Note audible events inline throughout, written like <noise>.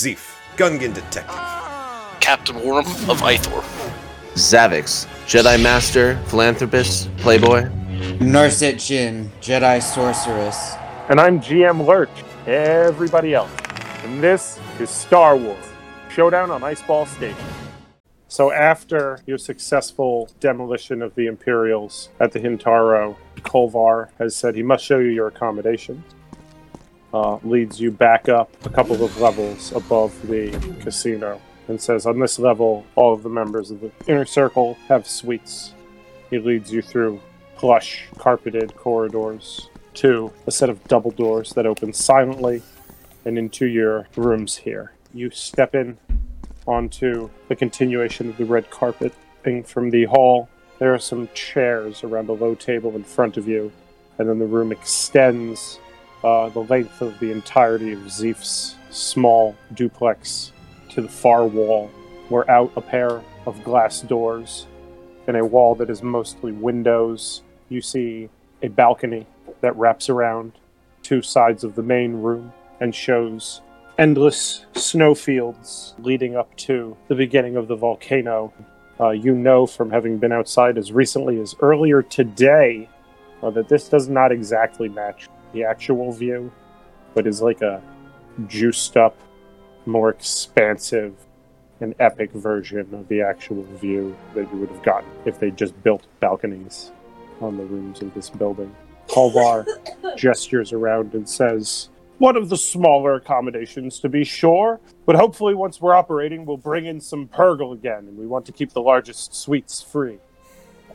Zeef, Gungan Detective. Captain Worm of Ithor. Xavix, Jedi Master, Philanthropist, Playboy. Narset Jinn, Jedi Sorceress. And I'm GM Lurch, everybody else. And this is Star Wars Showdown on Iceball Station. So, after your successful demolition of the Imperials at the Hintaro, Kolvar has said he must show you your accommodations. Uh, leads you back up a couple of levels above the casino and says, On this level, all of the members of the inner circle have suites. He leads you through plush, carpeted corridors to a set of double doors that open silently and into your rooms here. You step in onto the continuation of the red carpet thing from the hall. There are some chairs around a low table in front of you, and then the room extends uh, the length of the entirety of Zeef's small duplex to the far wall, where out a pair of glass doors and a wall that is mostly windows. You see a balcony that wraps around two sides of the main room and shows endless snowfields leading up to the beginning of the volcano. Uh, you know from having been outside as recently as earlier today uh, that this does not exactly match the actual view, but is like a juiced up, more expansive and epic version of the actual view that you would have gotten if they just built balconies on the rooms of this building. Kolvar <laughs> gestures around and says, One of the smaller accommodations, to be sure, but hopefully once we're operating, we'll bring in some Purgle again, and we want to keep the largest suites free.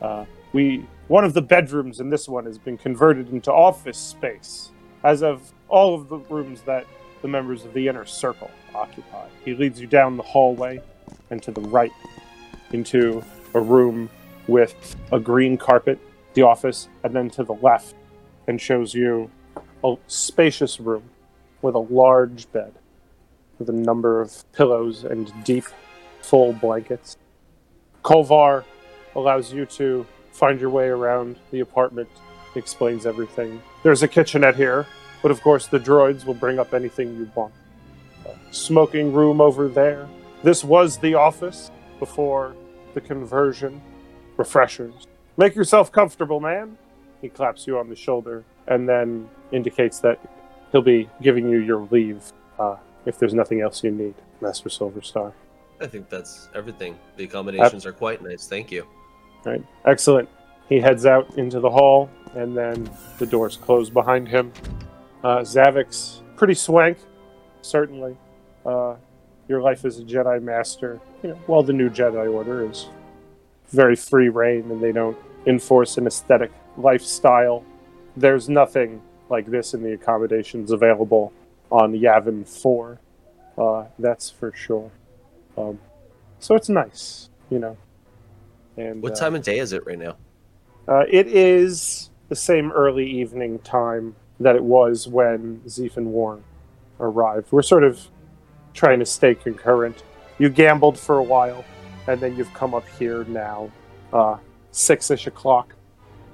Uh, we one of the bedrooms in this one has been converted into office space, as of all of the rooms that the members of the inner circle occupy. He leads you down the hallway and to the right into a room with a green carpet, the office, and then to the left and shows you a spacious room with a large bed with a number of pillows and deep, full blankets. Kolvar allows you to find your way around the apartment, explains everything. There's a kitchenette here, but of course the droids will bring up anything you want. Smoking room over there. This was the office before the conversion. Refreshers. Make yourself comfortable, man. He claps you on the shoulder and then indicates that he'll be giving you your leave uh, if there's nothing else you need, Master Silverstar. I think that's everything. The accommodations are quite nice. Thank you. Right. Excellent. He heads out into the hall, and then the doors close behind him. Uh, Xavix, pretty swank, certainly. Uh, your life as a Jedi Master, you know, while the new Jedi Order is very free reign and they don't enforce an aesthetic lifestyle, there's nothing like this in the accommodations available on Yavin 4. Uh, that's for sure. Um, so it's nice, you know. And What uh, time of day is it right now? uh, it is the same early evening time that it was when Zeef and Warren arrived. We're sort of trying to stay concurrent. You gambled for a while, and then you've come up here now, uh, six-ish o'clock.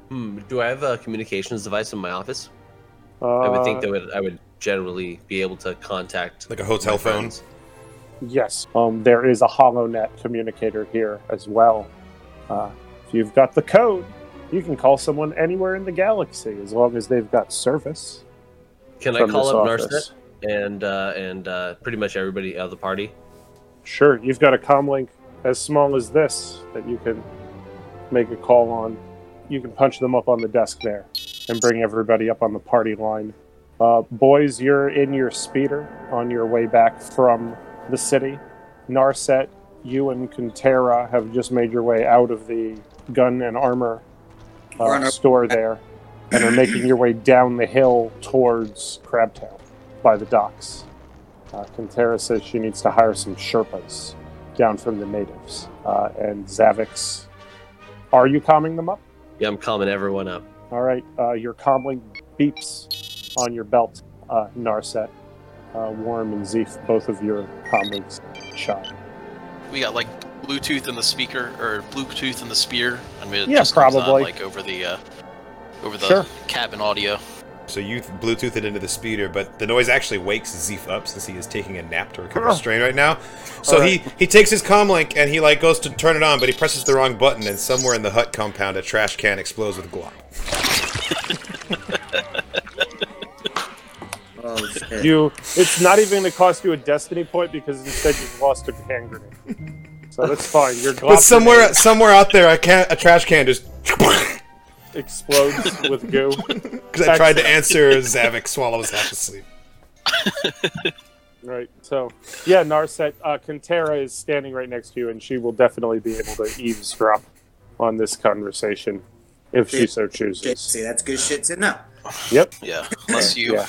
Hmm. Do I have a communications device in my office? Uh, I would think that would I would generally be able to contact Like a hotel phone? Yes, um, there is a HoloNet communicator here as well. Uh, if you've got the code, you can call someone anywhere in the galaxy as long as they've got service. Can I call up office. Narset and uh, and uh, pretty much everybody of the party? Sure, you've got a comlink as small as this that you can make a call on. You can punch them up on the desk there and bring everybody up on the party line. Uh, boys, you're in your speeder on your way back from the city. Narset, you and Kuntera have just made your way out of the gun and armor uh, store there and are making your way down the hill towards Crabtown by the docks. Uh, Kuntera says she needs to hire some Sherpas down from the natives. Uh, and Xavix, are you calming them up? Yeah, I'm calming everyone up. All right, uh, your comlink beeps on your belt, uh, Narset. Uh, Worm and Zeef, both of your comlinks shot. We got like Bluetooth in the speaker or Bluetooth in the spear. I mean, it Yeah, just comes on, probably. like over the uh, over the Sure. cabin audio. So you Bluetooth it into the speeder, but the noise actually wakes Zeef up since he is taking a nap to recover Ugh. strain right now. So Alright. he he takes his comlink and he like goes to turn it on, but he presses the wrong button, and somewhere in the hut compound, a trash can explodes with glop. <laughs> Oh <laughs> shit. You, it's not even going to cost you a destiny point because instead you've lost a hand grenade. So that's fine. Your But Glock somewhere grenade somewhere out there, a can a trash can just <laughs> explodes with goo. <laughs> because I tried to answer Zavik while I was half asleep. Right. So, yeah, Narset, uh, Kantera is standing right next to you, and she will definitely be able to eavesdrop on this conversation if she so chooses. See, that's good shit to know. Yep. Yeah, unless you Yeah.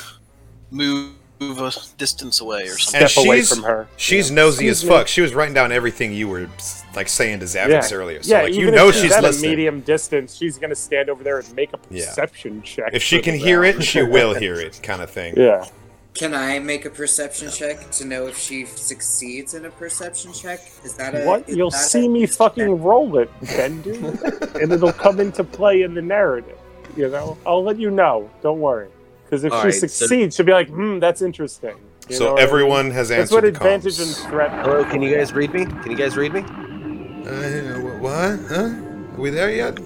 Move a distance away or something. Step away she's- from her. She's nosy as Excuse me. fuck. She was writing down everything you were like saying to Xavix earlier. So yeah, like you even know if she's at listening. a medium distance. She's going to stand over there and make a Yeah. perception check. If she can hear round. it, she will hear it, kind of thing. Yeah. Can I make a perception check to know if she succeeds in a perception check? Is that a What? is You'll that see a- me fucking roll it, Bendu, <laughs> and it'll come into play in the narrative. You know, I'll let you know. Don't worry, because if All she right, so- succeeds, she'll be like, "Hmm, that's interesting." You know So what I mean? everyone has That's answered what the advantage comms. and threat. Hello, can you guys read me? Can you guys read me? Uh, wh- what? Huh? Are we there yet?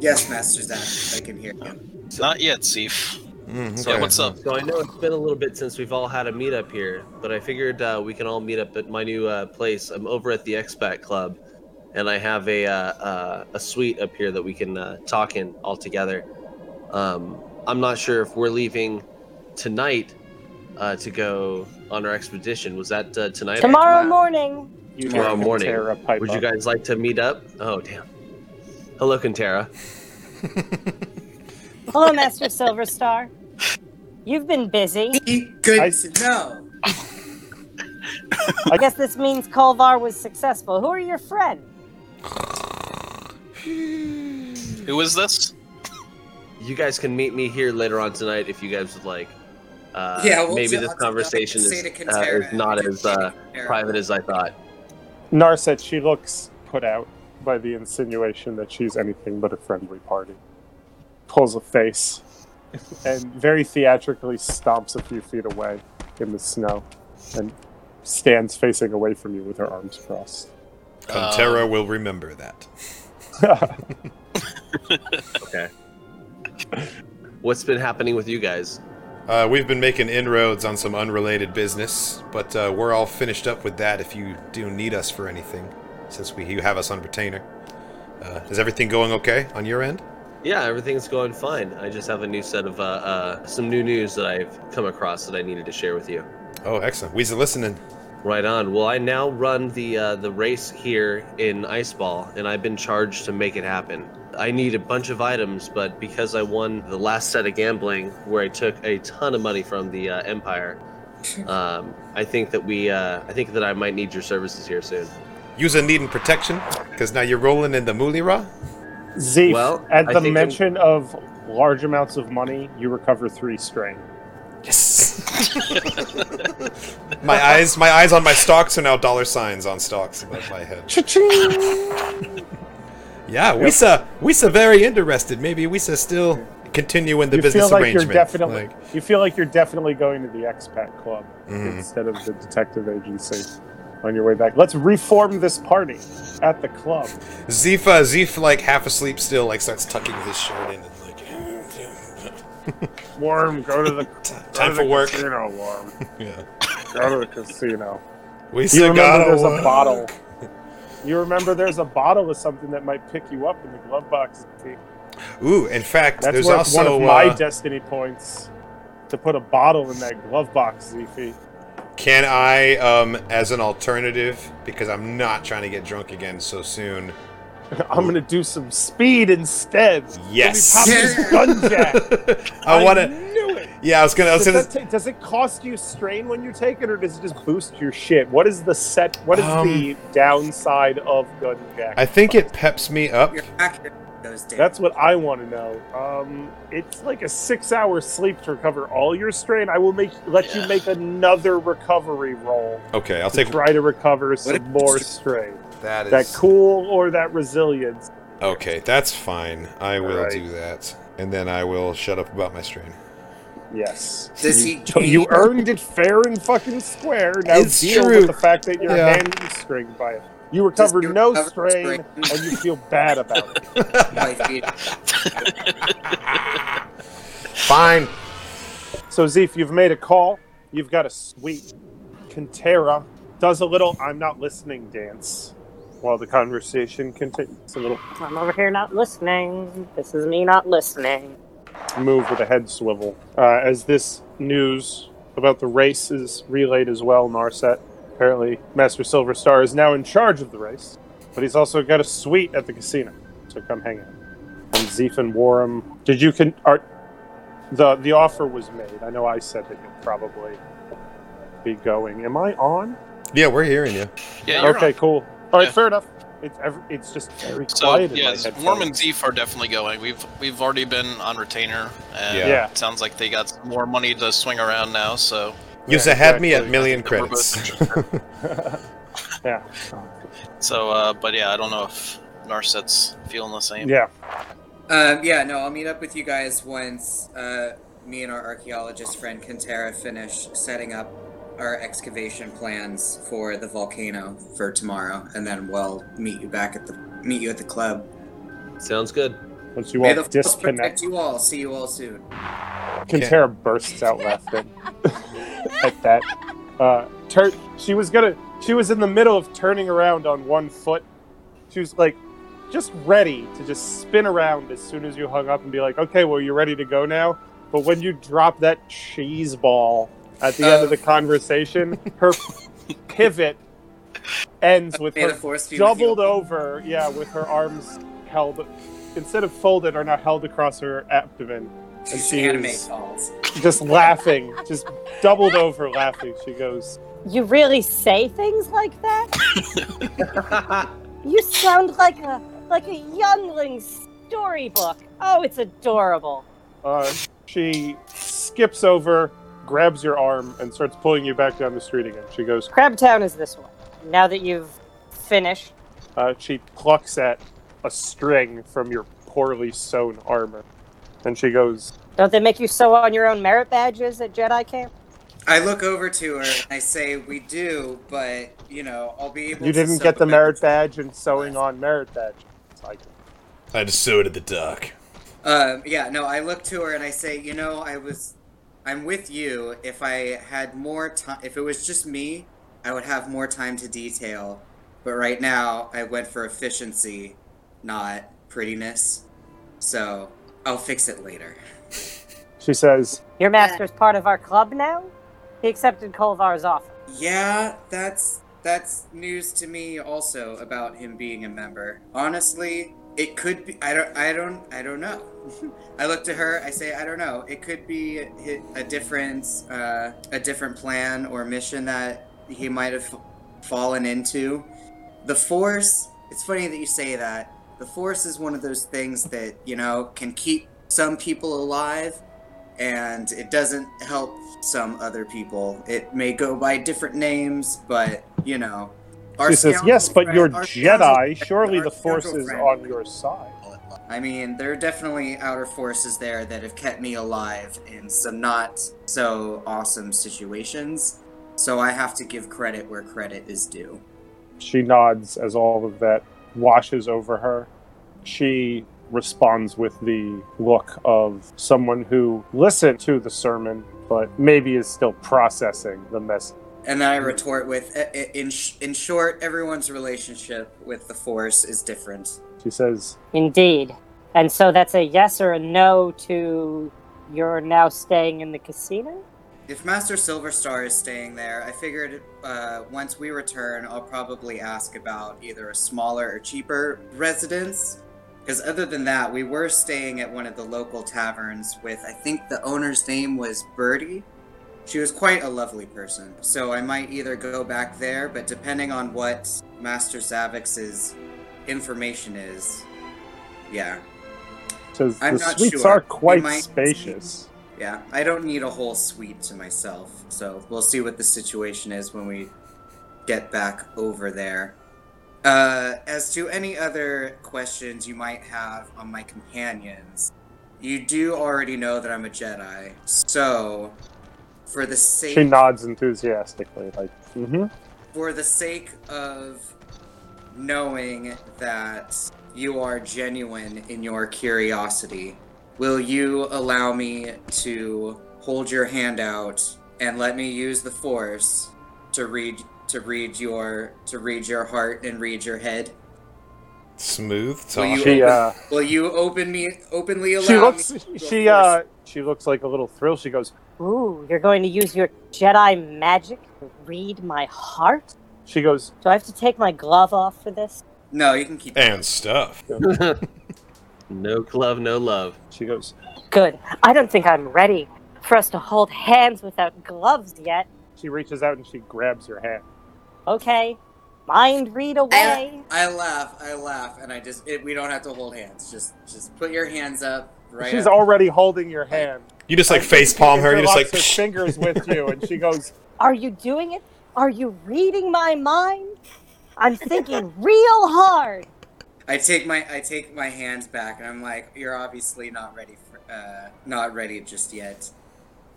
Yes, Master Zach, I can hear you. Not yet, Seif. Mm, So okay. what's up? So I know it's been a little bit since we've all had a meetup here, but I figured uh, we can all meet up at my new uh, place. I'm over at the Expat Club, and I have a uh, uh, a suite up here that we can uh, talk in all together. Um, I'm not sure if we're leaving tonight uh, to go on our expedition. Was that uh, tonight? or Tomorrow Wow. morning. You Tomorrow morning. Kantera pipe Would you guys like to meet up? Oh damn. Hello, Kantera. <laughs> Hello, Master Silverstar. You've been busy. Good I- to know. <laughs> I guess this means Kolvar was successful. Who are your friends? Who is this? You guys can meet me here later on tonight if you guys would like. Uh, Yeah, we'll maybe this conversation is, uh, is not as uh, private as I thought. Narset, she looks put out by the insinuation that she's anything but a friendly party. Pulls a face and very theatrically stomps a few feet away in the snow and stands facing away from you with her arms crossed. Pantera Um, will remember that. <laughs> Okay. <laughs> What's been happening with you guys? Uh, we've been making inroads on some unrelated business, but uh, we're all finished up with that. If you do need us for anything, since we you have us on retainer, uh, is everything going okay on your end? Yeah, everything's going fine. I just have a new set of uh, uh, some new news that I've come across that I needed to share with you. Oh, excellent. We's listening. Right on. Well, I now run the uh, the race here in Iceball, and I've been charged to make it happen. I need a bunch of items, but because I won the last set of gambling, where I took a ton of money from the uh, Empire, <laughs> um, I think that we, uh, I think that I might need your services here soon. Use a needing protection, because now you're rolling in the Mulira. Zeef, Well, at I the think mention of large amounts of money, you recover three strain. Yes. <laughs> <laughs> my eyes, my eyes on my stocks are now dollar signs on stocks above my head. Yeah, Wisa, Wisa very interested. Maybe Wisa still continue in the you business feel like arrangement. you're definitely Like, you feel like you're definitely going to the expat club Mhm. instead of the detective agency on your way back. Let's reform this party at the club. Zifa, Zif, like half asleep still, like starts tucking his shirt in <laughs> Worm, go to the go Time to for the work. Casino, Worm. <laughs> Yeah. Go to the casino. We You still remember there's a bottle. You remember there's a bottle of something that might pick you up in the glove box. Ooh, in fact, That's there's also one of my uh, destiny points to put a bottle in that glove box, Zeefy. Can I, um, as an alternative, because I'm not trying to get drunk again so soon. <laughs> I'm gonna do some speed instead. Yes. Let me pop this gun jack. <laughs> I want to. knew it. Yeah, I was gonna. I was Does, gonna. that ta- does it cost you strain when you take it, or does it just boost your shit? What is the set? What is Um, the downside of gun jack? I think it peps me up. Your accuracy goes down. That's what I want to know. Um, it's like a six-hour sleep to recover all your strain. I will make let you make another recovery roll Okay, I'll to take try to recover some more strain. That. Is, That cool or that resilience? Okay, that's fine. I will Alright. do that, and then I will shut up about my strain. Yes. Does you, he- You earned it fair and fucking square. Now It's deal true. with the fact that your Yeah. hand is stringed by it. You recovered no recover strain, strain? and you feel bad about it. <laughs> My feet. Fine. So Zeef, you've made a call. You've got a sweet. Kintera does a little "I'm not listening" dance while the conversation continues. A little I'm over here not listening. This is me not listening. move with a head swivel. Uh, as this news about the race is relayed as well, Narset. Apparently, Master Silver Star is now in charge of the race, but he's also got a suite at the casino. So come hang out. And Zeef and Warham, did you con? Are, the the offer was made. I know I said that you'll probably be going. Am I on? Yeah, we're hearing you. Yeah, you're okay, on. cool. All right, Yeah. fair enough. It's every, it's just very So quiet in yeah. Worm and Zeef are definitely going. We've we've already been on retainer, and Yeah. Yeah. it sounds like they got some more money to swing around now. So You Yeah, had me at exactly. million credits. <laughs> yeah, so, uh, but yeah, I don't know if Narset's feeling the same. yeah. Um, yeah, no, I'll meet up with you guys once uh, me and our archaeologist friend Kintera finish setting up our excavation plans for the volcano for tomorrow, and then we'll meet you back at the meet you at the club. Sounds good. Once you May all the force disconnect protect you all. See you all soon. Kintera bursts out laughing <laughs> at that. Uh, tur- she was gonna. She was in the middle of turning around on one foot. She was like, just ready to just spin around as soon as you hung up and be like, "Okay, well, you're ready to go now." But when you drop that cheese ball at the end of the conversation, her <laughs> pivot ends with her force doubled you. over. Yeah, with her arms held instead of folded, are now held across her abdomen. And she Anime is calls. just laughing, just doubled over laughing. She goes, You really say things like that? You sound like a like a youngling storybook. Oh, it's adorable. uh, she skips over, grabs your arm, and starts pulling you back down the street again. She goes, Crabtown is this one. Now that you've finished, uh, she plucks at a string from your poorly sewn armor. And she goes, don't they make you sew on your own merit badges at Jedi camp? I look over to her and I say, "We do, but you know, I'll be able." You to didn't sew get the it." merit badge and sewing on merit badge. It's I just sewed at the duck. Um, yeah, no, I look to her and I say, you know, I was, I'm with you. If I had more time, if it was just me, I would have more time to detail. But right now, I went for efficiency, not prettiness. So I'll fix it later. <laughs> she says, Your master's part of our club now? He accepted Kolvar's offer. Yeah, that's that's news to me also about him being a member. Honestly, it could be. I don't. I don't. I don't know. <laughs> I look to her. I say, I don't know. It could be a, a different, uh, a different plan or mission that he might have fallen into. The Force. It's funny that you say that. The Force is one of those things that you know can keep some people alive, and it doesn't help some other people. It may go by different names, but you know. Our she says, yes, but friend- you're Jedi. Surely the Force is friend- on your side. I mean, there are definitely outer forces there that have kept me alive in some not so awesome situations. So I have to give credit where credit is due. She nods as all of that washes over her. She responds with the look of someone who listened to the sermon, but maybe is still processing the message. And then I retort with, "I- I- in in short, everyone's relationship with the Force is different. She says, Indeed. And so that's a yes or a no to you're now staying in the casino? If Master Silverstar is staying there, I figured uh, once we return, I'll probably ask about either a smaller or cheaper residence. Because other than that, we were staying at one of the local taverns with, I think the owner's name was Birdie. She was quite a lovely person. So I might either go back there, but depending on what Master Xavix's information is, yeah. I'm the not suites sure. are quite spacious. Yeah, I don't need a whole suite to myself, so we'll see what the situation is when we get back over there. Uh, as to any other questions you might have on my companions, you do already know that I'm a Jedi. So, for the sake She nods enthusiastically, like, mm-hmm. for the sake of knowing that you are genuine in your curiosity, will you allow me to hold your hand out and let me use the force to read to read your to read your heart and read your head? Smooth Will you, She, open, uh, will you open me openly allow She me looks. to She uh. She looks like a little thrilled. She goes. Ooh, you're going to use your Jedi magic to read my heart? She goes. Do I have to take my glove off for this? No, you can keep and stuff. <laughs> no glove, no love. She goes. Good. I don't think I'm ready for us to hold hands without gloves yet. She reaches out and she grabs your hand. Okay. Mind read away. I laugh, I laugh, and I just it, we don't have to hold hands. Just just put your hands up right She's up. already holding your hand. You just like face palm her. You're just like, interlocks her fingers <laughs> with you, and she goes. Are you doing it? Are you reading my mind? I'm thinking <laughs> real hard. I take my I take my hands back and I'm like, you're obviously not ready for uh not ready just yet.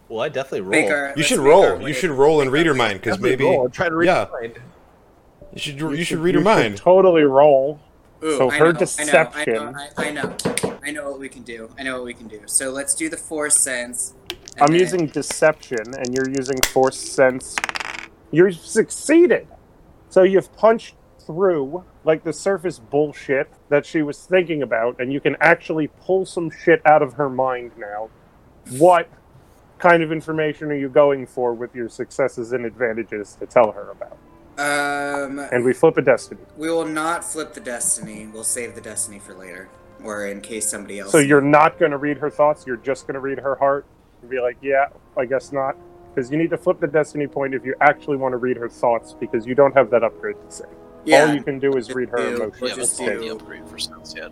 Well, I definitely roll. Our, you should roll. You should roll and read her mind because maybe roll. I'm to read yeah. your mind. you should you, should read her you mind. totally roll. Ooh, So I her know, deception- I know, I know, I know, I know what we can do. I know what we can do. So let's do the force sense. I'm then- using deception, and you're using force sense. You've succeeded. So you've punched through like the surface bullshit that she was thinking about, and you can actually pull some shit out of her mind now. What kind of information are you going for with your successes and advantages to tell her about? Um, And we flip a destiny. we will not flip the destiny. We'll save the destiny for later, or in case somebody else. So you're not going to read her thoughts. You're just going to read her heart and be like, "Yeah, I guess not," because you need to flip the destiny point if you actually want to read her thoughts, because you don't have that upgrade to say. yeah. All you can do is read her do- Yeah, we'll just pull state. the upgrade for sense yet.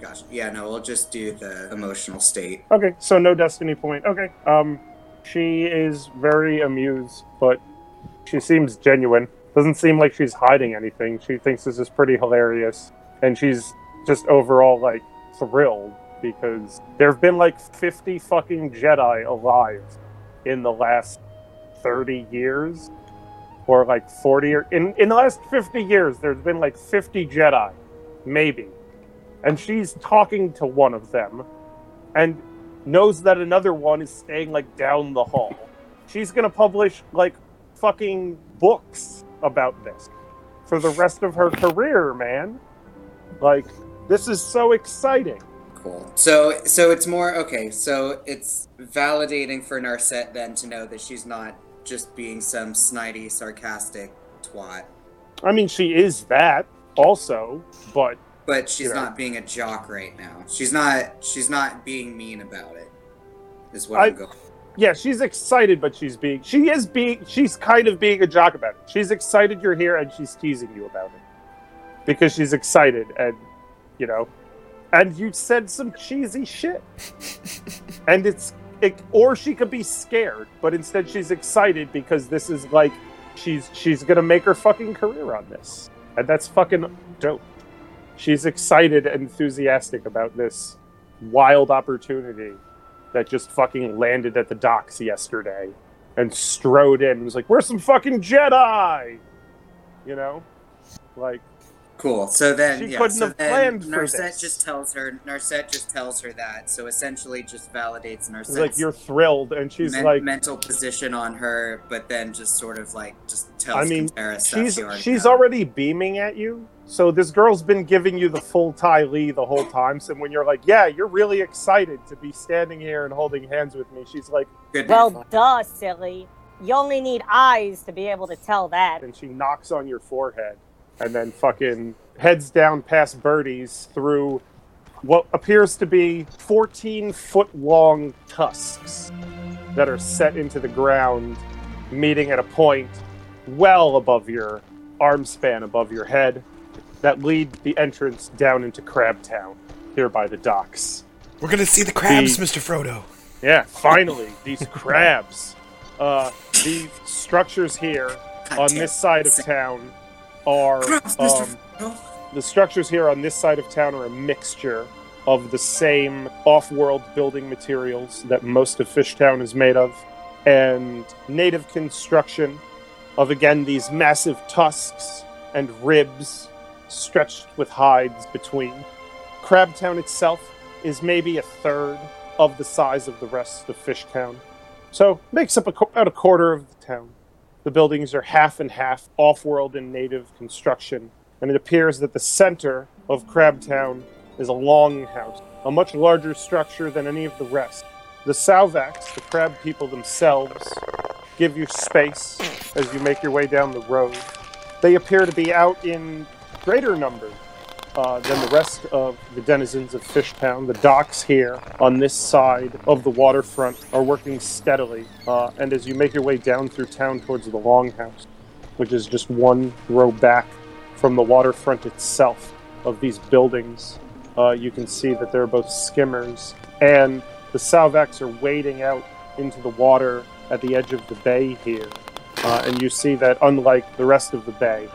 Gosh, yeah, no, we'll just do the emotional state. Okay, so no destiny point. Okay, um, she is very amused, but she seems genuine. Doesn't seem like she's hiding anything. She thinks this is pretty hilarious, and she's just overall like thrilled because there have been like 50 fucking Jedi alive in the last 30 years, or like 40 or in in the last 50 years. There's been like 50 Jedi, maybe, and she's talking to one of them, and knows that another one is staying like down the hall. She's gonna publish like fucking books about this for the rest of her career, man. Like, this is so exciting. Cool. So, so it's more okay. So it's validating for Narset then to know that she's not just being some snidey, sarcastic twat, I mean, she is that also, but but she's You know. not being a jock right now. She's not. She's not being mean about it. Is what I- I, am going. yeah, she's excited, but she's being she is being she's kind of being a jock about it. She's excited you're here and she's teasing you about it. Because she's excited and you know and you said some cheesy shit. <laughs> and it's it, or she could be scared, but instead she's excited because this is like she's she's gonna make her fucking career on this. And that's fucking dope. She's excited and enthusiastic about this wild opportunity that just fucking landed at the docks yesterday and strode in and was like, We're some fucking Jedi You know? Like Cool. So then, She yeah. couldn't so have then planned for Narset this. just tells her. Narset just tells her that. So essentially, just validates it's Narset's like you're thrilled and she's men- like mental position on her, but then just sort of like just tells I mean, Kintara she's she already she's knows. already beaming at you. So this girl's been giving you the full Ty Lee the whole time. So when you're like, yeah, you're really excited to be standing here and holding hands with me, she's like, Good Well, duh, silly. You only need eyes to be able to tell that. and she knocks on your forehead, and then fucking heads down past birdies through what appears to be 14 foot long tusks that are set into the ground, meeting at a point well above your arm span above your head that lead the entrance down into Crabtown, here by the docks. We're gonna see the crabs, The- Mr. Frodo. Yeah, finally, these <laughs> crabs. Uh, the structures here God on this side of it. town are um, the structures here on this side of town are a mixture of the same off world building materials that most of Fishtown is made of, and native construction of again these massive tusks and ribs stretched with hides between. Crabtown itself is maybe a third of the size of the rest of Fishtown, so makes up a, qu- about a quarter of the town. The buildings are half and half off world and native construction, and it appears that the center of Crabtown is a longhouse, a much larger structure than any of the rest. The Sauvax, the crab people themselves, give you space as you make your way down the road. They appear to be out in greater numbers uh, than the rest of the denizens of Fishtown. The docks here on this side of the waterfront are working steadily, uh, and as you make your way down through town towards the Longhouse, which is just one row back from the waterfront itself of these buildings, uh, you can see that there are both skimmers and the Sauvax are wading out into the water at the edge of the bay here. Uh, and you see that, unlike the rest of the bay,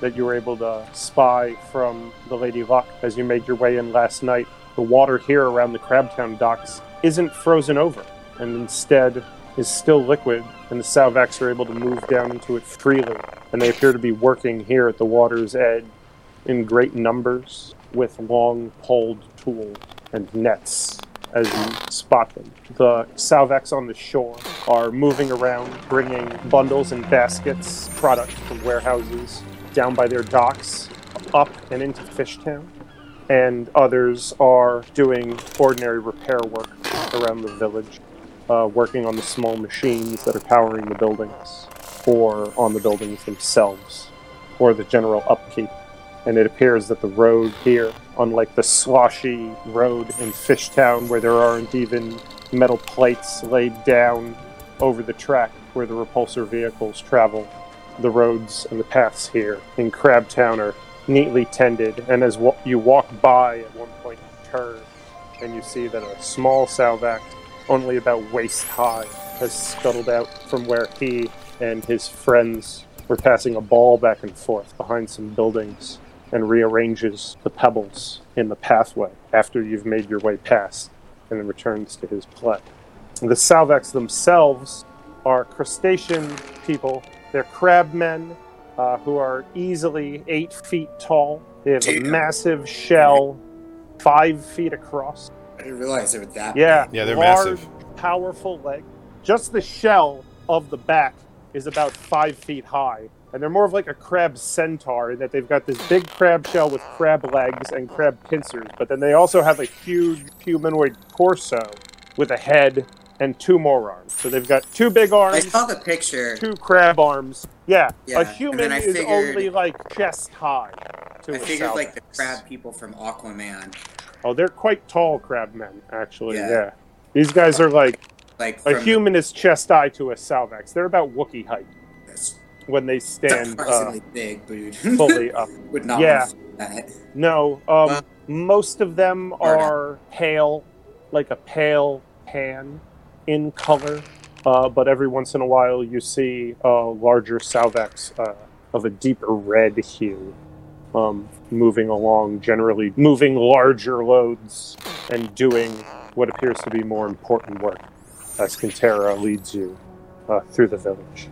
that you were able to spy from the Lady Luck as you made your way in last night, the water here around the Crabtown docks isn't frozen over, and instead is still liquid, and the Sauvax are able to move down into it freely. And they appear to be working here at the water's edge in great numbers with long poled tools and nets as you spot them. The Sauvax on the shore are moving around, bringing bundles and baskets, product from warehouses down by their docks, up and into Fishtown. And others are doing ordinary repair work around the village, uh, working on the small machines that are powering the buildings, or on the buildings themselves, or the general upkeep and it appears that the road here, unlike the sloshy road in Fishtown, where there aren't even metal plates laid down over the track where the repulsor vehicles travel, the roads and the paths here in Crabtown are neatly tended. And as you walk by, at one point you turn and you see that a small Salvac, only about waist high, has scuttled out from where he and his friends were passing a ball back and forth behind some buildings and rearranges the pebbles in the pathway after you've made your way past and then returns to his play. The Sauvax themselves are crustacean people. They're crabmen uh, who are easily eight feet tall. They have a massive shell, five feet across. I didn't realize they were that. Yeah, Yeah, they're large, massive. powerful leg. Just the shell of the back is about five feet high, and they're more of like a crab centaur in that they've got this big crab shell with crab legs and crab pincers, but then they also have a huge humanoid torso with a head and two more arms. So they've got two big arms. I saw the picture. two crab arms. Yeah, Yeah, a human is figured- only like chest high. To I figured like the crab people from Aquaman, Oh, they're quite tall crab men, actually. Yeah. yeah. These guys are like like a human is chest high to a Sauvax. They're about Wookiee height when they stand uh, big, dude. <laughs> fully up. Would not Yeah. want to see that. No, um, Well- most of them are pale, like a pale tan in color. Uh, but every once in a while, you see larger Sauvax uh, of a deeper red hue um, moving along, generally moving larger loads and doing what appears to be more important work as Quintera leads you uh, through the village.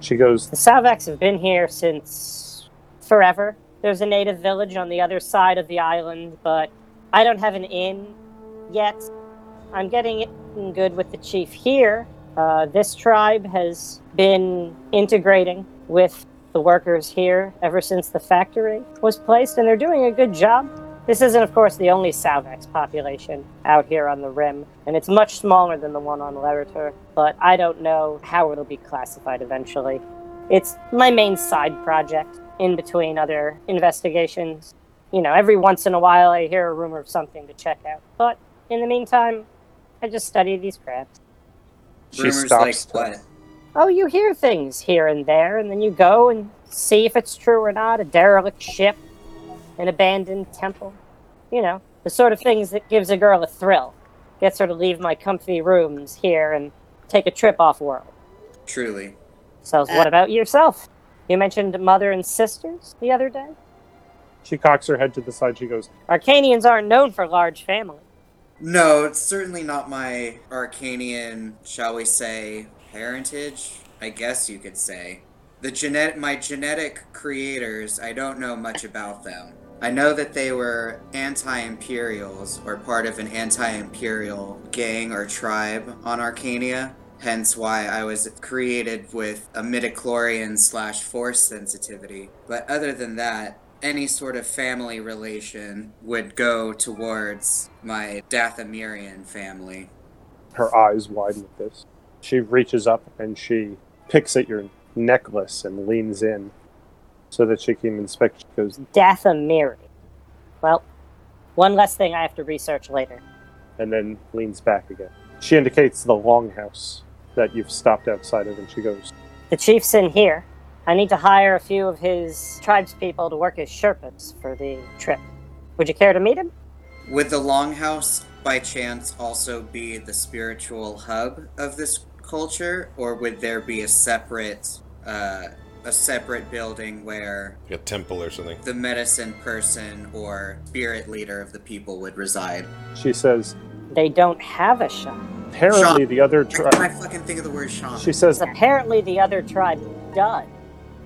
She goes, The Sauvax have been here since forever. There's a native village on the other side of the island, but I don't have an inn yet. I'm getting good with the chief here. Uh, this tribe has been integrating with the workers here ever since the factory was placed, and they're doing a good job. This isn't, of course, the only Sauvax population out here on the rim, and it's much smaller than the one on Leritor, but I don't know how it'll be classified eventually. It's my main side project in between other investigations. You know, every once in a while I hear a rumor of something to check out, but in the meantime, I just study these crabs. she Rumors stops. like what? Oh, you hear things here and there, and then you go and see if it's true or not. A derelict ship, an abandoned temple. You know, the sort of things that gives a girl a thrill. Gets her to leave my comfy rooms here and take a trip off world. Truly. So, uh, what about yourself? You mentioned mother and sisters the other day? She cocks her head to the side. She goes, Arkanians aren't known for large families. No, it's certainly not my Arkanian, shall we say, parentage. I guess you could say. The genetic, my genetic creators, I don't know much about them. I know that they were anti-imperials or part of an anti-imperial gang or tribe on Arkania. Hence why I was created with a midichlorian slash force sensitivity. But other than that, any sort of family relation would go towards my Dathomirian family. her eyes widen with this. She reaches up and she picks at your necklace and leans in so that she can inspect. She goes, Dathomiri. Well, one less thing I have to research later. and then leans back again. She indicates the longhouse that you've stopped outside of, and she goes, The chief's in here. I need to hire a few of his tribespeople to work as Sherpas for the trip. Would you care to meet him? Would the Longhouse, by chance, also be the spiritual hub of this culture, or would there be a separate, uh, a separate building where Like a temple or something. the medicine person or spirit leader of the people would reside? She says, They don't have a shop. apparently Shaman. the other Why can't I tribe. fucking think of the word shaman? She says, Apparently, the other tribe died,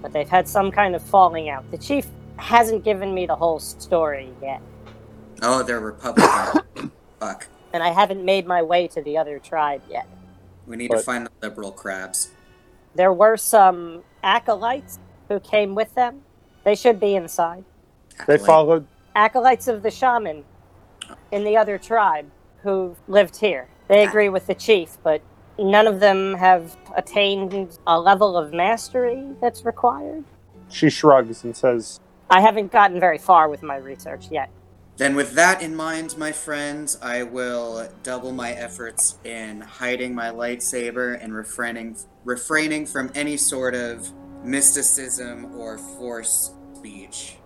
but they've had some kind of falling out. The chief hasn't given me the whole story yet, Oh, they're Republican. <coughs> Fuck. and I haven't made my way to the other tribe yet. We need to find the liberal crabs. There were some acolytes who came with them. They should be inside. they followed. Acolytes of the shaman in the other tribe who lived here. They agree with the chief, but none of them have attained a level of mastery that's required. She shrugs and says, I haven't gotten very far with my research yet. Then, with that in mind, my friends, I will double my efforts in hiding my lightsaber and refraining refraining from any sort of mysticism or force speech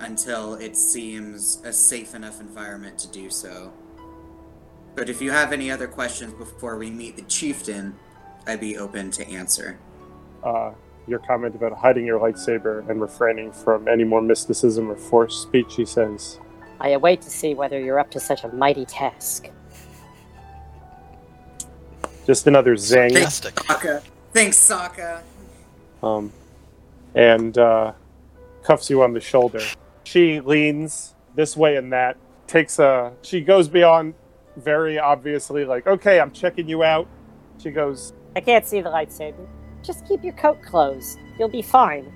until it seems a safe enough environment to do so. But if you have any other questions before we meet the chieftain, I'd be open to answer. uh, your comment about hiding your lightsaber and refraining from any more mysticism or forced speech. he says, I await to see whether you're up to such a mighty task. just another zing. Fantastic. Sokka. Thanks, Sokka. um, and uh, cuffs you on the shoulder. She leans this way and that, takes a. She goes beyond very obviously, like, okay, I'm checking you out. She goes, I can't see the lightsaber. Just keep your coat closed. You'll be fine.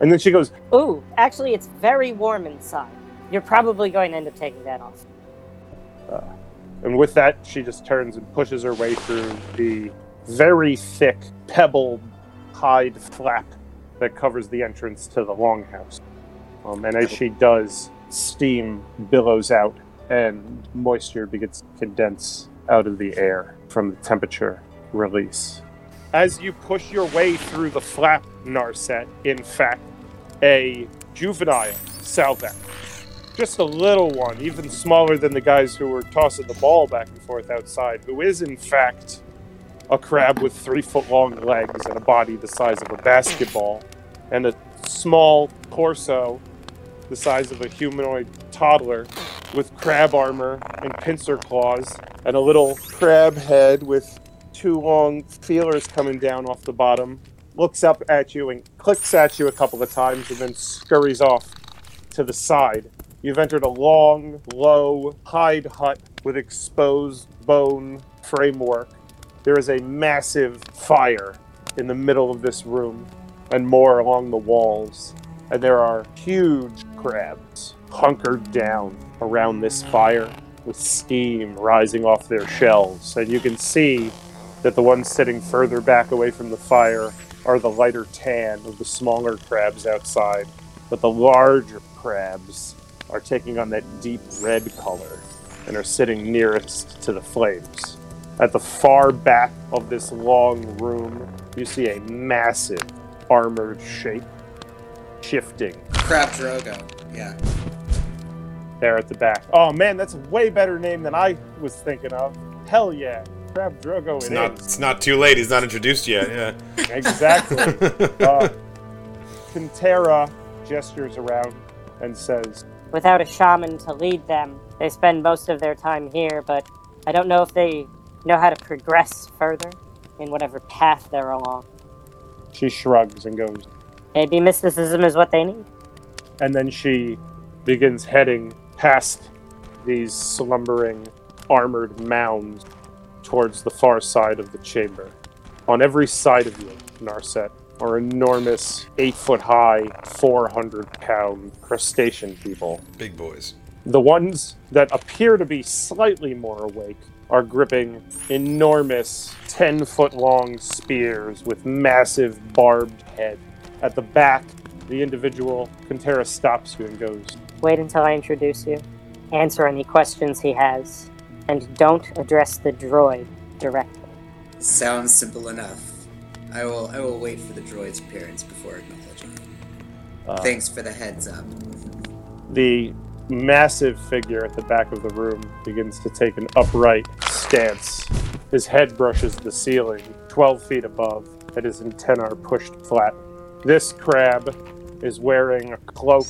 and then she goes, Ooh, actually, it's very warm inside. You're probably going to end up taking that off. and with that, she just turns and pushes her way through the very thick, pebble hide flap that covers the entrance to the longhouse. Um, and as she does, steam billows out and moisture begins to condense out of the air from the temperature release. As you push your way through the flap, Narset, in fact, a juvenile Salvac, just a little one, even smaller than the guys who were tossing the ball back and forth outside, who is in fact a crab with three foot long legs and a body the size of a basketball, and a small torso the size of a humanoid toddler with crab armor and pincer claws, and a little crab head with two long feelers coming down off the bottom. Looks up at you and clicks at you a couple of times and then scurries off to the side. You've entered a long, low hide hut with exposed bone framework. There is a massive fire in the middle of this room and more along the walls. And there are huge crabs hunkered down around this fire with steam rising off their shells. And you can see that the ones sitting further back away from the fire are the lighter tan of the smaller crabs outside. But the larger crabs are taking on that deep red color and are sitting nearest to the flames. At the far back of this long room, you see a massive armored shape shifting Crab Drogo. Yeah. There at the back. Oh man, that's a way better name than I was thinking of. Hell yeah. Crab Drogo It's it not. is. It's not too late. He's not introduced yet. Yeah. <laughs> Exactly. <laughs> uh, Pantera gestures around. and says, Without a shaman to lead them, they spend most of their time here, but I don't know if they know how to progress further in whatever path they're along. She shrugs and goes, Maybe mysticism is what they need. and then she begins heading past these slumbering armored mounds towards the far side of the chamber. On every side of you, Narset, are enormous, eight foot high, 400 pound crustacean people. Big boys. The ones that appear to be slightly more awake are gripping enormous 10 foot long spears with massive barbed head. At the back, the individual, Contera, stops you and goes, Wait until I introduce you. Answer any questions he has. And don't address the droid directly. Sounds simple enough. I will I will wait for the droid's appearance before acknowledging. uh, Thanks for the heads up. The massive figure at the back of the room begins to take an upright stance. His head brushes the ceiling, 12 feet above, and his antennae are pushed flat. This crab is wearing a cloak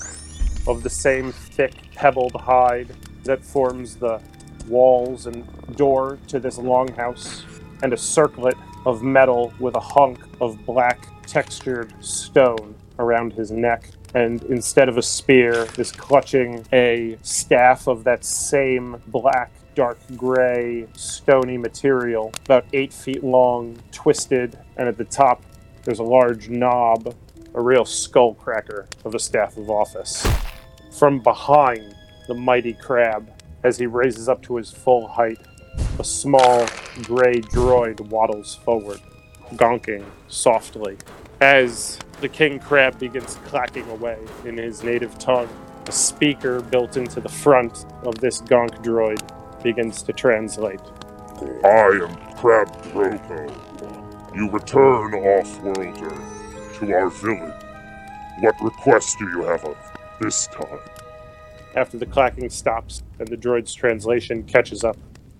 of the same thick, pebbled hide that forms the walls and door to this longhouse, and a circlet of metal with a hunk of black textured stone around his neck. And instead of a spear is clutching a staff of that same black dark gray stony material about eight feet long twisted and at the top there's a large knob a real skull cracker of a staff of office from behind the mighty crab as he raises up to his full height a small gray droid waddles forward gonking softly as the king crab begins clacking away in his native tongue. A speaker built into the front of this gonk droid begins to translate. I am Crab Drogo. You return, off-worlder, to our village. What request do you have of this time? After the clacking stops and the droid's translation catches up,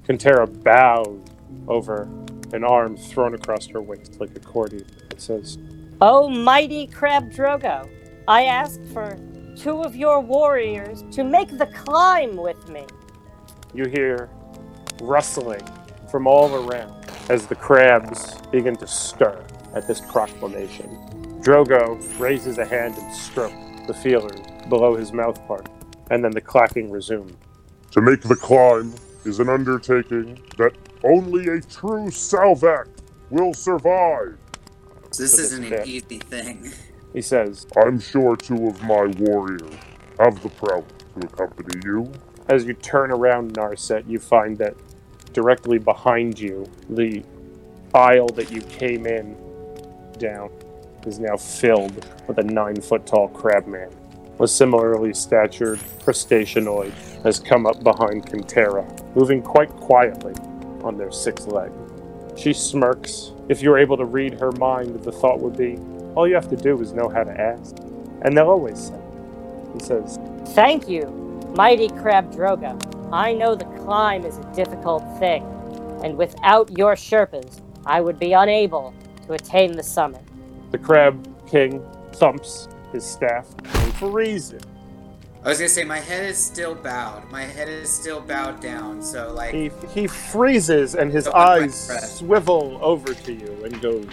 Kantera bows over an arm thrown across her waist like a accordion. It says, Oh, mighty Crab Drogo, I asked for two of your warriors to make the climb with me. You hear rustling from all around as the crabs begin to stir at this proclamation. Drogo raises a hand and strokes the feelers below his mouthpart, and then the clacking resumed. To make the climb is an undertaking that only a true Salvac will survive. So this So isn't is an easy thing. He says, I'm sure two of my warriors have the prowess to accompany you. as you turn around Narset, you find that directly behind you, the aisle that you came in down is now filled with a nine foot tall crabman. A similarly statured crustaceanoid has come up behind Kintera, moving quite quietly on their six legs. She smirks. If you're able to read her mind, the thought would be all you have to do is know how to ask. And they'll always say. He says, Thank you, mighty Crab Drogo. I know the climb is a difficult thing, and without your Sherpas, I would be unable to attain the summit. The Crab King thumps his staff and freezes. I was gonna say my head is still bowed. My head is still bowed down. So like, He, he freezes and his Don't hold my eyes swivel over to you and goes.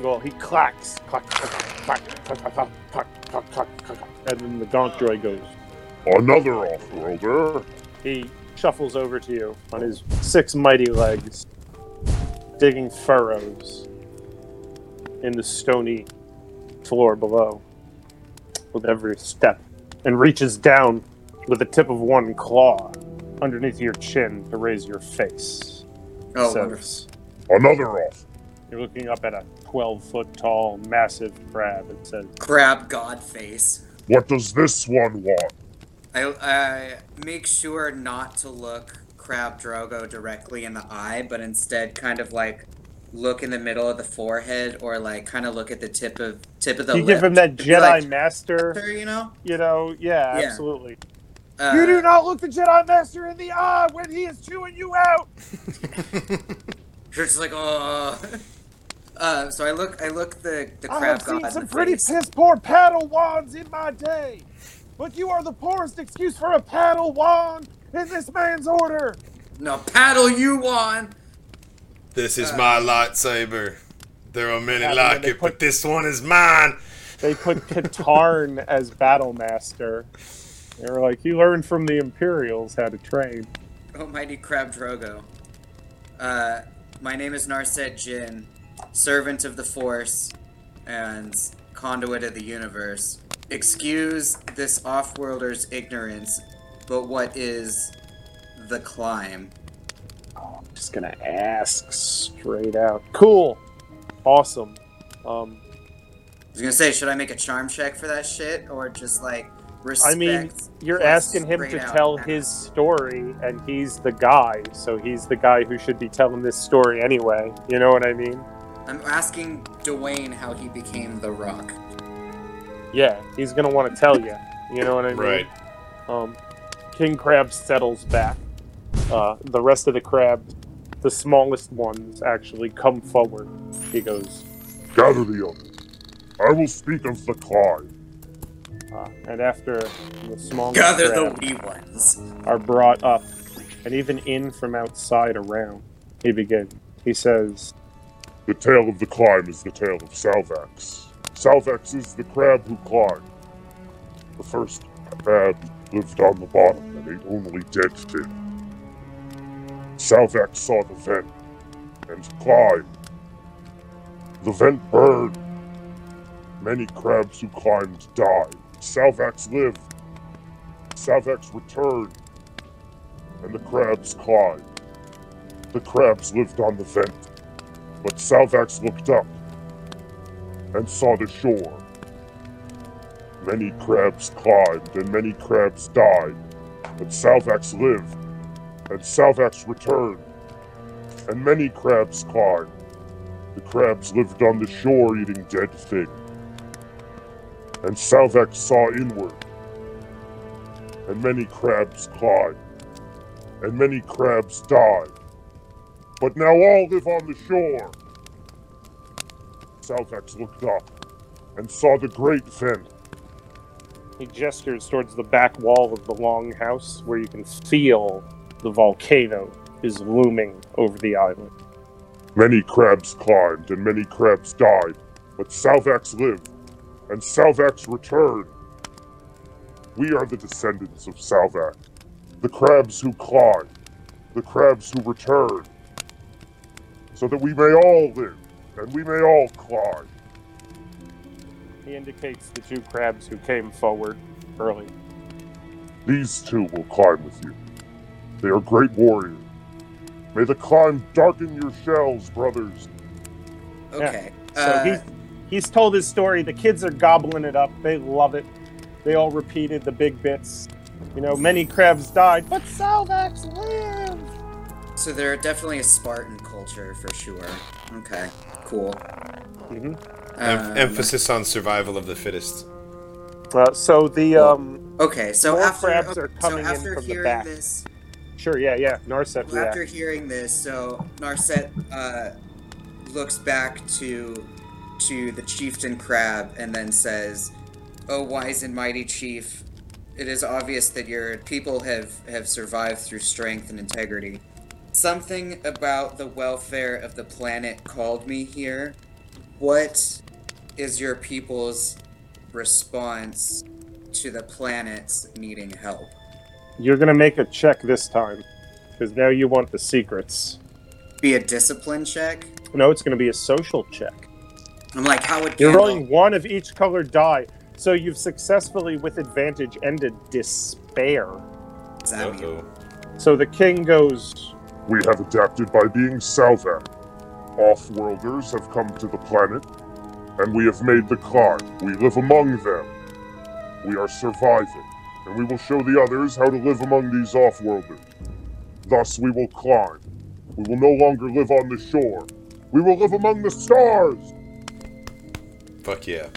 Well, he clacks. Clack, clack, clack, clack, clack, clack, clack, clack, clack, clack, and then the Gonk droid goes. Another off-worlder. He shuffles over to you on his six mighty legs, digging furrows in the stony floor below with every step, and reaches down with the tip of one claw underneath your chin to raise your face. oh, Says, wonderful. Another off. You're looking up at a 12 foot tall, massive crab. It says, crab god face. What does this one want? I, I make sure not to look Crab Drogo directly in the eye, but instead kind of like look in the middle of the forehead or like kind of look at the tip of tip of the You lip. give him that Jedi like, Master, you know? you know, yeah, Yeah. absolutely. Uh, you do not look the Jedi Master in the eye when he is chewing you out. <laughs> You're just like, oh. Uh, so I look, I look the the I crab have seen some pretty face. piss poor padawans in my day. but you are the poorest excuse for a padawan in this man's order. No, paddle you on. This is Uh, my lightsaber. There are many Yeah, like then they it, but this one is mine. They put Katarn <laughs> as battle master. They were like, you learned from the Imperials how to train. Almighty Crab Drogo. Uh, my name is Narset Jinn, servant of the Force and conduit of the universe. Excuse this off-worlder's ignorance, but what is the climb? I'm just gonna ask straight out. Cool, awesome. Um, I was gonna say, should I make a charm check for that shit, or just like respect? I mean, you're asking him to straight out tell ask? his story, and he's the guy, so he's the guy who should be telling this story anyway. You know what I mean? I'm asking Dwayne how he became the Rock. Yeah, he's gonna want to tell you. You know what I mean? Right. Um, King Crab settles back. Uh, the rest of the crabs, the smallest ones, actually come forward. He goes, Gather the others. I will speak of the climb. uh, and after the smallest Gather the wee ones. are brought up, and even in from outside around, he begins. He says, The tale of the climb is the tale of Sauvax. Sauvax is the crab who climbed. The first crab lived on the bottom and ate only dead fish. Sauvax saw the vent and climbed. The vent burned. Many crabs who climbed died. Sauvax lived. Sauvax returned. And the crabs climbed. The crabs lived on the vent. But Sauvax looked up and saw the shore. Many crabs climbed and many crabs died, but Sauvax lived, and Sauvax returned. And many crabs climbed. The crabs lived on the shore eating dead fish. And Sauvax saw inward. And many crabs climbed. And many crabs died. But now all live on the shore. Sauvax looked up and saw the great vent. he gestures towards the back wall of the longhouse where you can feel the volcano is looming over the island. Many crabs climbed and many crabs died, but Sauvax lived, and Sauvax returned. We are the descendants of Sauvax, the crabs who climbed, the crabs who returned, so that we may all live and we may all climb. He indicates the two crabs who came forward early. These two will climb with you. They are great warriors. May the climb darken your shells, brothers. Okay. So uh, he's he's told his story. The kids are gobbling it up. They love it. They all repeated the big bits. You know, many crabs died, but Sauvax lived. So they're definitely a Spartan culture for sure. Okay, cool. Mhm. Em- Um, emphasis on survival of the fittest. Uh, so the um, Okay, so More after crabs are okay, coming so in after from the hearing back. this, sure, yeah, yeah. Narset well, after hearing this, so Narset uh, looks back to to the chieftain crab and then says, "Oh, wise and mighty chief, it is obvious that your people have have survived through strength and integrity. Something about the welfare of the planet called me here. What is your people's response to the planet's needing help?" You're gonna make a check this time, because now you want the secrets. Be a discipline check. No, it's gonna be a social check. I'm like, how would You're Gandalf- rolling one of each colored die, so you've successfully, with advantage, ended despair. Does that mean? Uh-oh. So the king goes, We have adapted by being Salvac. Off-worlders have come to the planet, and we have made the climb. We live among them. We are surviving, and we will show the others how to live among these off-worlders. Thus we will climb. We will no longer live on the shore. We will live among the stars! Fuck yeah.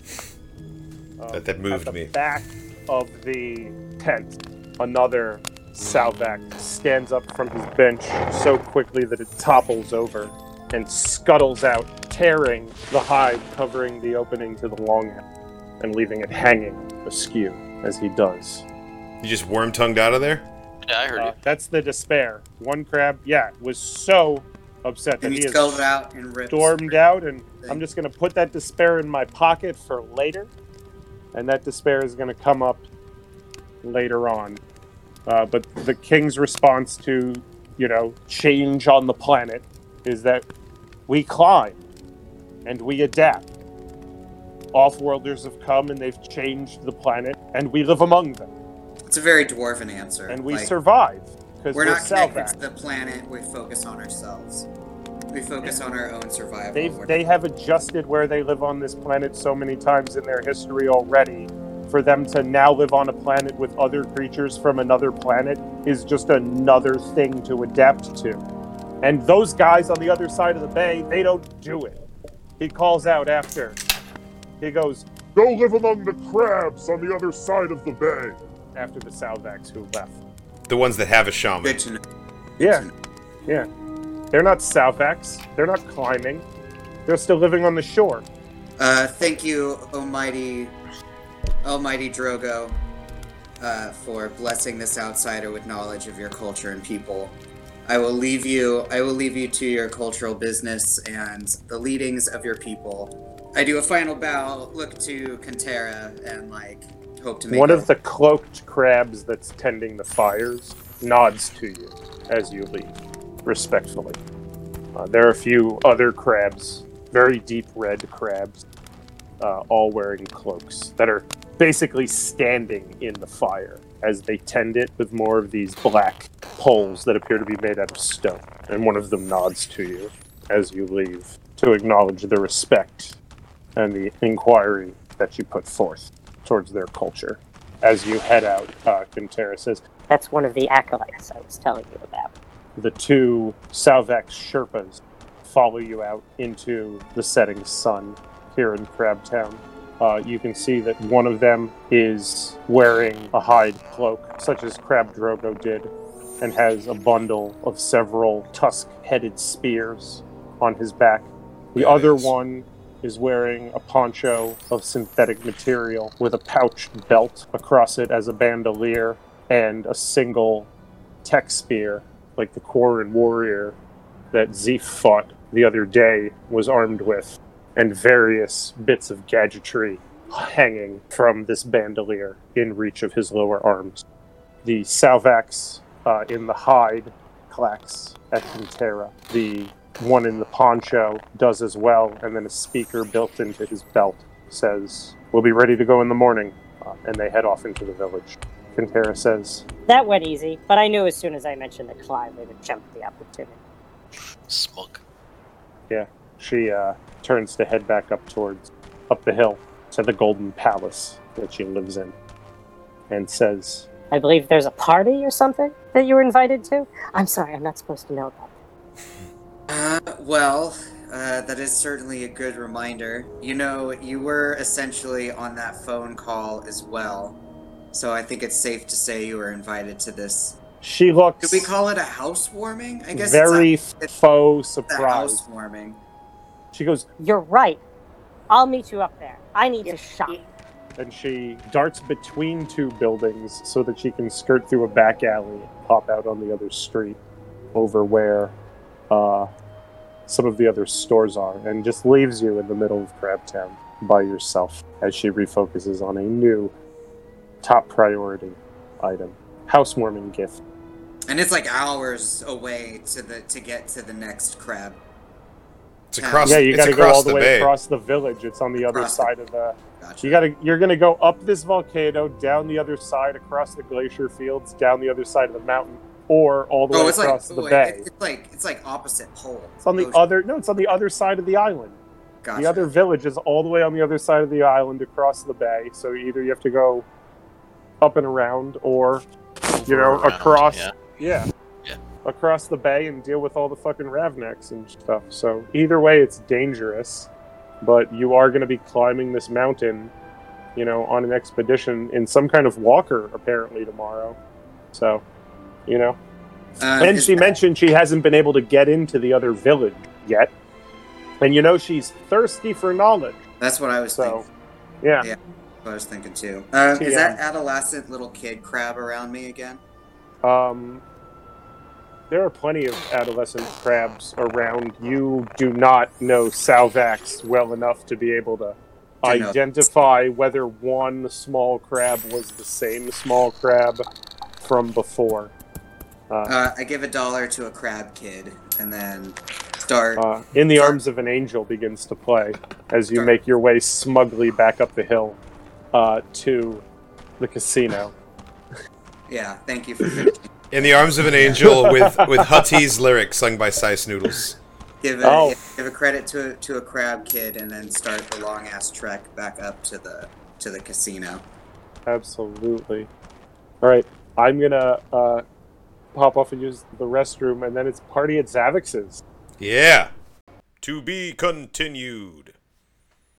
um, That- that moved at the me. back of the tent, another Salvac stands up from his bench so quickly that it topples over and scuttles out, tearing the hide covering the opening to the longhouse and leaving it hanging askew. as he does. You just worm tongued out of there? Yeah, I heard Uh, you. that's the despair. One crab, yeah, was so upset that And he he has out and ripped. stormed out, and I'm just going to put that despair in my pocket for later. And that despair is going to come up later on. Uh, but the king's response to, you know, change on the planet is that we climb and we adapt. Off-worlders have come and they've changed the planet, and we live among them, It's a very dwarven answer. and we Like, survive because We're we're, not connected to the planet. We focus on ourselves. We focus on our own survival. They've, they have adjusted where they live on this planet so many times in their history already. For them to now live on a planet with other creatures from another planet is just another thing to adapt to. And those guys on the other side of the bay, they don't do it. He calls out after. He goes Go live among the crabs on the other side of the bay. After the Sauvax who left. The ones that have a shaman. Good to know. Yeah, yeah. They're not Sauvax. They're not climbing. They're still living on the shore. Uh, thank you, Almighty, Almighty Drogo, uh, for blessing this outsider with knowledge of your culture and people. I will leave you. I will leave you to your cultural business and the leadings of your people. I do a final bow, look to Kantera, and like hope to make One of the cloaked crabs that's tending the fires nods to you as you leave, respectfully. Uh, there are a few other crabs, very deep red crabs, uh, all wearing cloaks that are basically standing in the fire as they tend it with more of these black poles that appear to be made out of stone. And one of them nods to you as you leave to acknowledge the respect and the inquiry that you put forth towards their culture. As you head out, uh, Quintera says, That's one of the acolytes I was telling you about. the two Sauvax Sherpas follow you out into the setting sun here in Crabtown. Uh, you can see that one of them is wearing a hide cloak, such as Crab Drogo did, and has a bundle of several tusk headed spears on his back. The other one is wearing a poncho of synthetic material with a pouch belt across it as a bandolier and a single tech spear, like the Quarren warrior that Zeef fought the other day was armed with, and various bits of gadgetry hanging from this bandolier in reach of his lower arms. The Sauvax uh, in the hide clacks at Pantera. The one in the poncho does as well, and then a speaker built into his belt says, We'll be ready to go in the morning. Uh, and they head off into the village. Pantera says, That went easy, but I knew as soon as I mentioned the climb, they would jump the opportunity. Smug. Yeah. She uh, turns to head back up towards up the hill to the golden palace that she lives in and says I believe there's a party or something that you were invited to. I'm sorry, I'm not supposed to know that. Uh, well, uh, that is certainly a good reminder. You know, you were essentially on that phone call as well, so I think it's safe to say you were invited to this. she looks Could we call it a housewarming? I guess very it's, a, it's faux a surprised housewarming. she goes You're right. I'll meet you up there. I need to shop. and she darts between two buildings so that she can skirt through a back alley and pop out on the other street over where uh, some of the other stores are and just leaves you in the middle of Crabtown by yourself as she refocuses on a new top priority item housewarming gift And it's like hours away to the to get to the next crab. It's across. yeah you got to go all the, way bay. across the village it's on the other Across the- side of the Gotcha. You gotta, you're gonna go up this volcano, down the other side, across the glacier fields, down the other side of the mountain, or all the oh, way it's like across the oh, bay. It's like it's like opposite poles. It's on the Ocean. other, no, it's on the other side of the island. Gotcha. The other village is all the way on the other side of the island, across the bay. So either you have to go up and around, or you know, Around, across, Yeah. yeah, Yeah. across the bay and deal with all the fucking ravnecks and stuff. So either way, it's dangerous, but you are going to be climbing this mountain, you know, on an expedition in some kind of walker apparently tomorrow. So, you know, Uh, and she that- mentioned she hasn't been able to get into the other village yet, and you know she's thirsty for knowledge. That's what I was So, thinking. yeah, Yeah. what I was thinking too. Uh, is that adolescent little kid crab around me again? Um, there are plenty of adolescent crabs around. You do not know Sauvax well enough to be able To identify whether one small crab was the same small crab from before. Uh, Uh, I give a dollar to a crab kid, and then start. uh, in the arms of an angel begins to play as you make your way smugly back up the hill uh, to the casino. yeah, thank you for. <laughs> In the arms of an angel with with Huttese lyrics sung by Sy Snootles. Give a Oh. give a credit to a, to a crab kid, and then start the long ass trek back up to the to the casino. Absolutely. All right, I'm gonna uh, pop off and use the restroom, and then it's party at Xavix's. Yeah. To be continued.